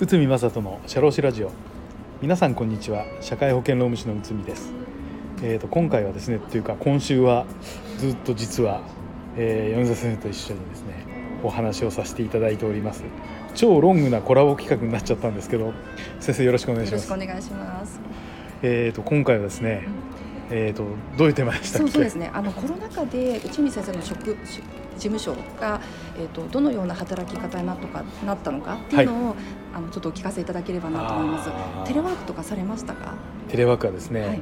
内海正人の社労士ラジオ。皆さんこんにちは。社会保険労務士の内海です。えーと今回はですねというか今週はずっと実は、えー、米沢先生と一緒にですねお話をさせていただいております。超ロングなコラボ企画になっちゃったんですけど先生よろしくお願いしよろますしくお願いします。えーと今回はですね、えーとどういうテーマでしたっけ？そうですね。あのコロナ禍で内海先生の職し事務所がえっ、とどのような働き方になったかなったのかっていうのを、あのちょっとお聞かせいただければなと思います。テレワークとかされましたか？テレワークはですね、はい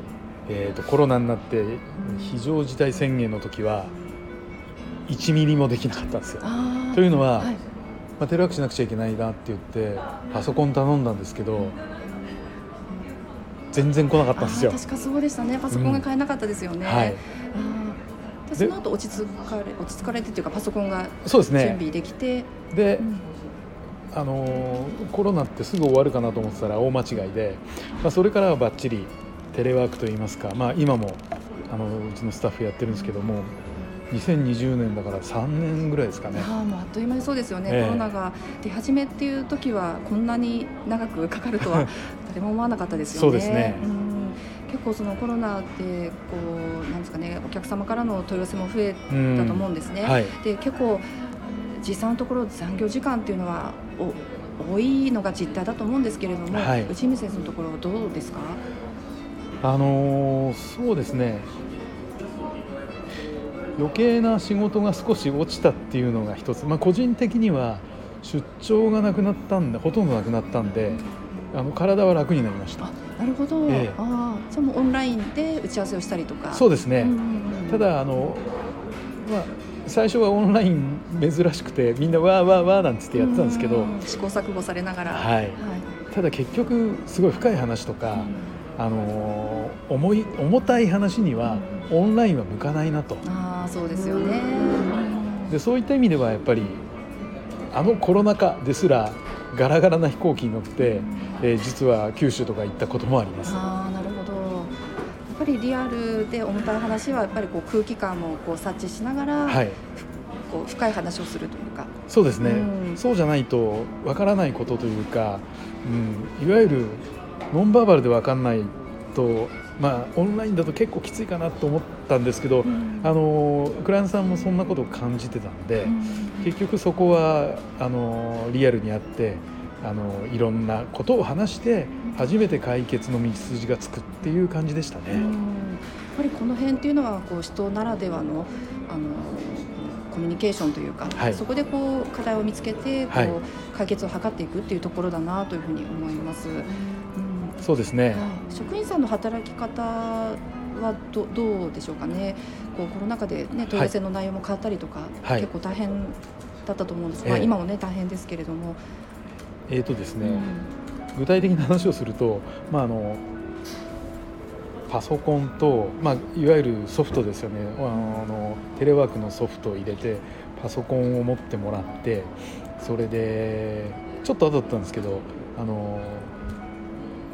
えー、とコロナになって非常事態宣言の時は1ミリもできなかったんですよ。というのははい。まあ、テレワークしなくちゃいけないなって言ってパソコン頼んだんですけど全然来なかったんですよ。確かそうでしたね。パソコンが買えなかったですよね。はい、あーでその後落ち着かれ落ち着かれてっていうかパソコンが準そうですね。備できて、でう、ん。あのーコロナってすぐ終わるかなと思ってたら大間違いで、まあ、それからはばっちりテレワークといいますか、まあ、今もあのうちのスタッフやってるんですけども2020年だから3年ぐらいですかね。ああもうあっという間にそうですよね、ええ。コロナが出始めっていう時はこんなに長くかかるとは 誰も思わなかったですよね。そうですね。ん結構そのコロナってこうなんですかねお客様からの問い合わせも増えうんたと思うんですね。はい。で結構実際のところ残業時間っていうのはお多いのが実態だと思うんですけれども、はい。内海先生のところどうですか？あのーそうですね。余計な仕事が少し落ちたっていうのが一つ、まあ、個人的には出張がなくなったんでほとんどなくなったんであの体は楽になりました。あなるほど。ええああじゃあもうオンラインで打ち合わせをしたりとか。そうですね、ただあの、まあ、最初はオンライン珍しくてみんなわーわーわーなんつってやってたんですけど、うん試行錯誤されながら。はいはいただ結局すごい深い話とか、うんあのー重い重たい話にはオンラインは向かないなと。ああそうですよね。でそういった意味ではやっぱりあのコロナ禍ですらガラガラな飛行機に乗って、えー実は九州とか行ったこともあります。ああなるほど。やっぱりリアルで重たい話はやっぱりこう空気感もこう察知しながら、はい、こう深い話をするというか。そうですね、うんそうじゃないとわからないことというか、うん、いわゆるノンバーバルでわかんないと、まあ、オンラインだと結構きついかなと思ったんですけど、うんあのクライアントさんもそんなことを感じてたんで、うん結局そこはあのリアルにあってあのいろんなことを話して初めて解決の道筋がつくっていう感じでしたね。うん。やっぱりこの辺っていうのはこう人ならではのあのコミュニケーションというか、はい。そこでこう課題を見つけてこう、はい。解決を図っていくっていうところだなというふうに思います。うん。そうですね、はい、職員さんの働き方はどどうでしょうかね、こうコロナ禍で、ね、問い合わせの内容も変わったりとか、はい。結構大変だったと思うんです、ええ。まあ、今も、ね、大変ですけれども、えーとですね、うん。具体的な話をすると、まあ、あのパソコンと、まあ、いわゆるソフトですよね。あのテレワークのソフトを入れてパソコンを持ってもらってそれでちょっと後だったんですけどあの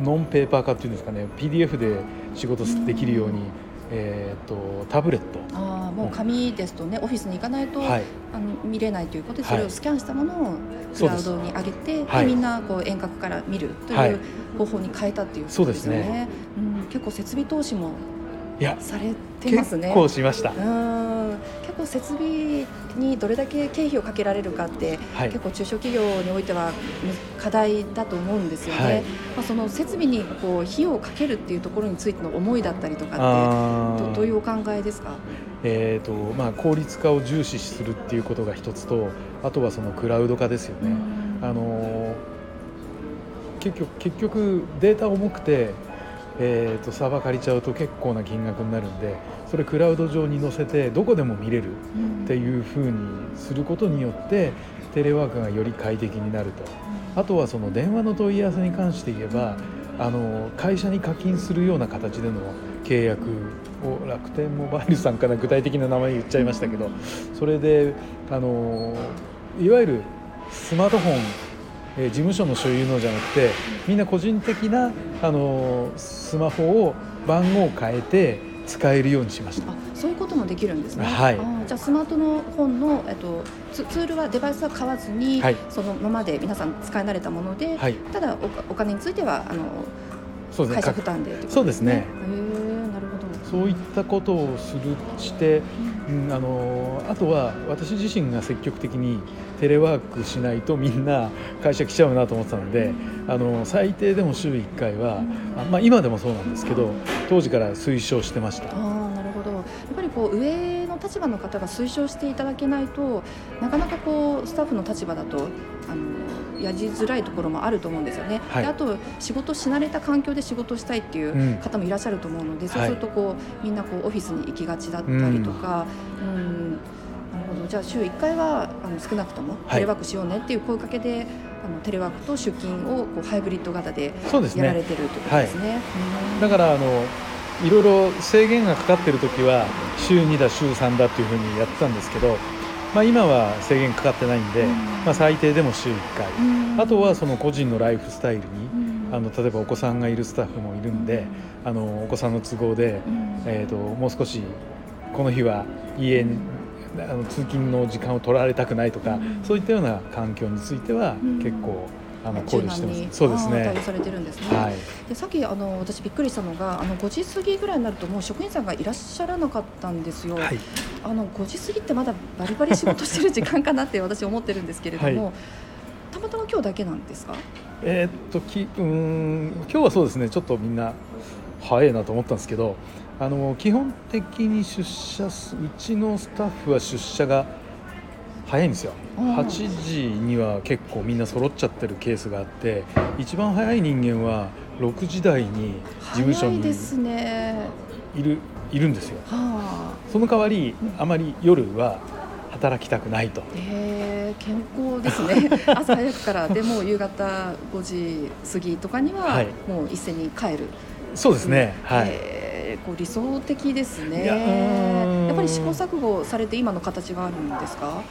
ノンペーパー化っていうんですかね PDF で仕事できるように、えー、とタブレット。あーもう紙ですとね、オフィスに行かないと、はい。あの見れないということで、はい。それをスキャンしたものをクラウドに上げて、はい。でみんなこう遠隔から見るとはい。いう方法に変えたっていうことですよそうですね。うん、結構設備投資もいやされてますね。結構しました、うん。結構設備にどれだけ経費をかけられるかって、はい。結構中小企業においてはむ課題だと思うんですよね、はい。まあ、その設備にこう費用をかけるっていうところについての思いだったりとかってどどういうお考えですか、えーとまあ、効率化を重視するっていうことが一つとあとはそのクラウド化ですよね。あのー結局結局データ重くて、えー、とサーバー借りちゃうと結構な金額になるんでそれクラウド上に載せてどこでも見れるっていうふうにすることによってテレワークがより快適になると。あとはその電話の問い合わせに関して言えばあの会社に課金するような形での契約を楽天モバイルさんから具体的な名前言っちゃいましたけどそれであのいわゆるスマートフォンえー事務所の所有のじゃなくてみんな個人的なあのスマホを番号を変えて使えるようにしました。あそういうこともできるんですね。はいあじゃあスマートの本の、えっと、ツツールはデバイスは買わずに、はいそのままで皆さん使い慣れたもので、はい、ただおお金についてはあのそうですね。会社負担でってことそうですねなるほど。そういったことをするして、うん、あのあとは私自身が積極的にテレワークしないとみんな会社来ちゃうなと思ってたので、あの最低でも週1回は、あまあ、今でもそうなんですけど当時から推奨してました。ああなるほどやっぱりこう上の立場の方が推奨していただけないとなかなかこうスタッフの立場だとあのやりづらいところもあると思うんですよね、はい。であと仕事し慣れた環境で仕事したいっていううん。方もいらっしゃると思うので、そうするとこうみんなこうオフィスに行きがちだったりとか、うん。なるほど。じゃあ週1回はあの少なくともはい。テレワークしようねっていう声かけで、あのテレワークと出勤をこうハイブリッド型でやられてるということですね。うん。だからあのいろいろ制限がかかってる時は週2だ週3だっていうふうにやってたんですけど、まあ、今は制限かかってないんで、うん。まあ、最低でも週1回、うん。あとはその個人のライフスタイルにうん。あの例えばお子さんがいるスタッフもいるんであのお子さんの都合で、うん。えー、ともう少しこの日は家にあの通勤の時間を取られたくないとか、うん。そういったような環境についてはうん。結構あの考慮してますに。そうですね対応されてるんですね。はいでさっきあの私びっくりしたのがあの5時過ぎぐらいになるともう職員さんがいらっしゃらなかったんですよ。はいあの5時過ぎってまだバリバリ仕事してる時間かなって 私思ってるんですけれども、はたまたま今日だけなんですか？えーっときうーん今日はそうですねちょっとみんな早いなと思ったんですけどあの基本的に出社すうちのスタッフは出社が早いんですよ。うん8時には結構みんな揃っちゃってるケースがあって一番早い人間は6時台に事務所に早いですね。いるいるんですよ。はあ。その代わりうんあまり夜は働きたくないと。えー、健康ですね。朝早くから。でもう夕方5時過ぎとかにははい。もう一斉に帰る、そうですね。はい、えーこう理想的ですね。いやっぱり試行錯誤されて今の形があるんですか？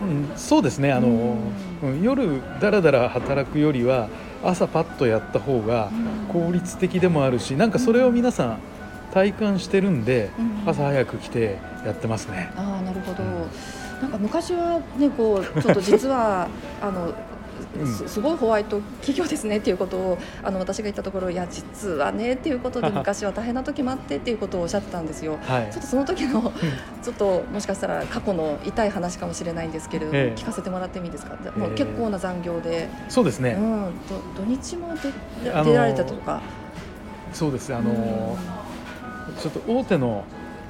うん、そうですね。あの、うん。夜だらだら働くよりは朝パッとやった方が効率的でもあるしなんかそれを皆さん体感してるんでうん。朝早く来てやってますね。ああなるほど、うん。なんか昔はねこうちょっと実はあのうんすすごいホワイト企業ですねっていうことをあの私が言ったところいや実はねっていうことで 昔は大変な時もあってっていうことをおっしゃってたんですよ。はい。ちょっとその時のちょっともしかしたら過去の痛い話かもしれないんですけれども、ええ。聞かせてもらってもいいですか？もうええ結構な残業で、そうですね、うん、ど土日も出出られたとか？そうです。あうの、ちょっと大手の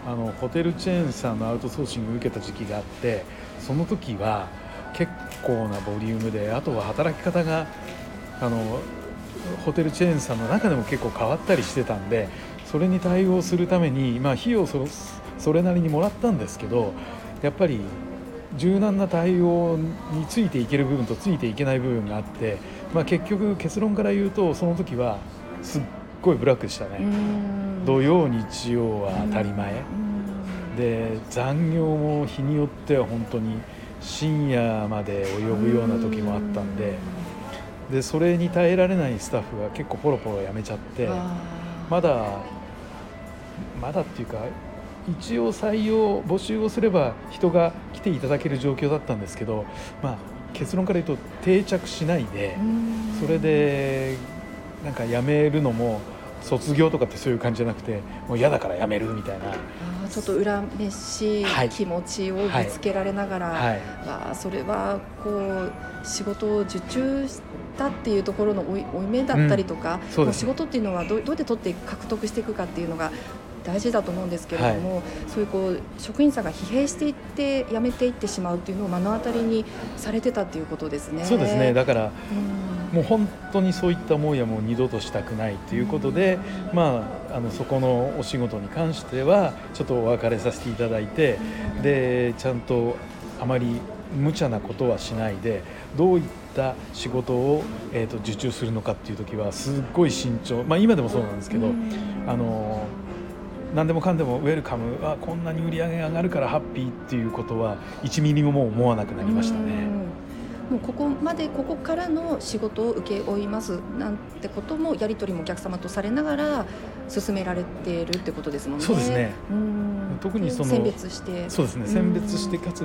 あのホテルチェーンさんのアウトソーシングを受けた時期があってその時は結構なボリュームであとは働き方があのホテルチェーンさんの中でも結構変わったりしてたんでそれに対応するために、まあ、費用そそれなりにもらったんですけどやっぱり柔軟な対応についていける部分とついていけない部分があって、まあ、結局結論から言うとその時はすっごいブラックでしたね。うん。土曜日曜は当たり前、うん。で残業も日によっては本当に深夜まで及ぶような時もあったんででそれに耐えられないスタッフが結構ポロポロ辞めちゃってまだまだっていうか一応採用募集をすれば人が来ていただける状況だったんですけど、まあ、結論から言うと定着しないでうん。それでなんか辞めるのも卒業とかってそういう感じじゃなくてもう嫌だから辞めるみたいな、あーちょっと恨めしいはい。気持ちをぶつけられながら、はい、わあそれはこう仕事を受注したっていうところの負い目だったりとか、そうですもう仕事っていうのはどうどうやって取って獲得していくかっていうのが大事だと思うんですけれども、そういうこう職員さんが疲弊していって辞めていってしまうっていうのを目の当たりにされてたっていうことですね。そうですね。だからうん。もう本当にそういった思いはもう二度としたくないということで、まあ、あのそこのお仕事に関してはちょっとお別れさせていただいてでちゃんとあまり無茶なことはしないでどういった仕事を、えー、と受注するのかっていう時はすっごい慎重、まあ、今でもそうなんですけど、うん。あの何でもかんでもウェルカム。あこんなに売り上げが上がるからハッピーっていうことは1ミリももう思わなくなりましたね。うん。もうここまでここからの仕事を請け負います。なんてこともやり取りもお客様とされながら進められているってことですもんね。そうですね。うん。特にその選別して。そうですね。選別してかつ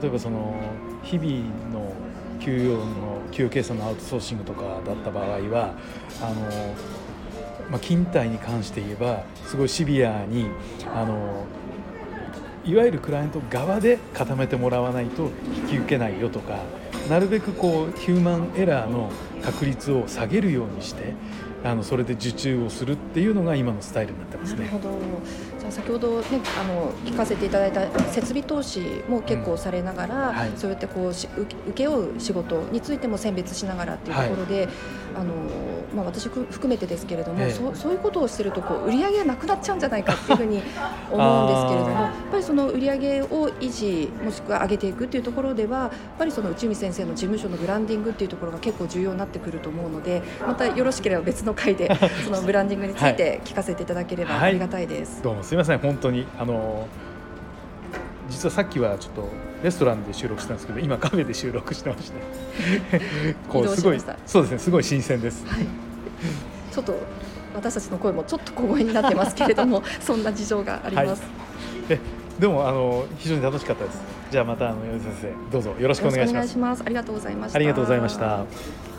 例えばその日々の給与の給与計算のアウトソーシングとかだった場合はあの、まあ、勤怠に関して言えばすごいシビアにあのいわゆるクライアント側で固めてもらわないと引き受けないよとかなるべくこうヒューマンエラーの確率を下げるようにしてあのそれで受注をするっていうのが今のスタイルになってますね。なるほど。じゃあ先ほど、ね、あの聞かせていただいた設備投資も結構されながら、うんはい。そうやってこうし請け負う仕事についても選別しながらっていうところで、あのまあ、私く含めてですけれども、ええ。そうそういうことをしてるとこう売り上げがなくなっちゃうんじゃないかっていうふうに思うんですけれども あー。やっぱりその売り上げを維持もしくは上げていくっていうところではやっぱりその内海先生の事務所のブランディングっていうところが結構重要になってくると思うのでまたよろしければ別の回で そのブランディングについて聞かせていただければありがたいです。どうもすみません本当に。あの実はさっきはちょっとレストランで収録したんですけど今カフェで収録してまして。こうすごいそうですねすごい新鮮です。はい、ちょっと私たちの声もちょっと小声になってますけれども そんな事情があります、えでもあの非常に楽しかったです。じゃあまたあの先生どうぞよろしくお願いします。よろしくお願いします。ありがとうございました。ありがとうございました